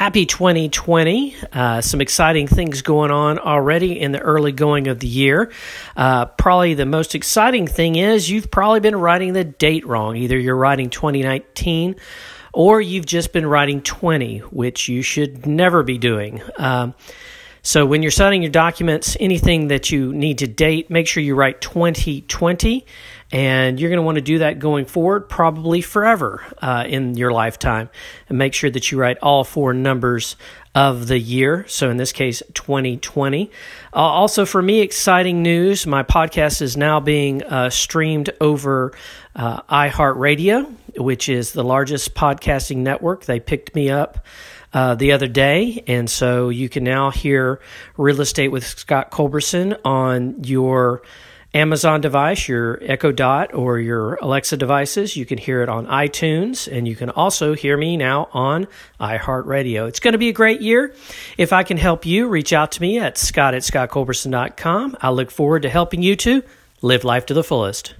Happy 2020. Uh, some exciting things going on already in the early going of the year. Uh, probably the most exciting thing is you've probably been writing the date wrong. Either you're writing 2019 or you've just been writing 20, which you should never be doing. Um, so when you're signing your documents, anything that you need to date, make sure you write 2020 and you're going to want to do that going forward, probably forever uh, in your lifetime. And make sure that you write all four numbers of the year. So in this case, 2020. Uh, also, for me, exciting news my podcast is now being uh, streamed over uh, iHeartRadio, which is the largest podcasting network. They picked me up. Uh, the other day. And so you can now hear Real Estate with Scott Culberson on your Amazon device, your Echo Dot or your Alexa devices. You can hear it on iTunes, and you can also hear me now on iHeartRadio. It's going to be a great year. If I can help you, reach out to me at scott at scottculberson.com. I look forward to helping you to live life to the fullest.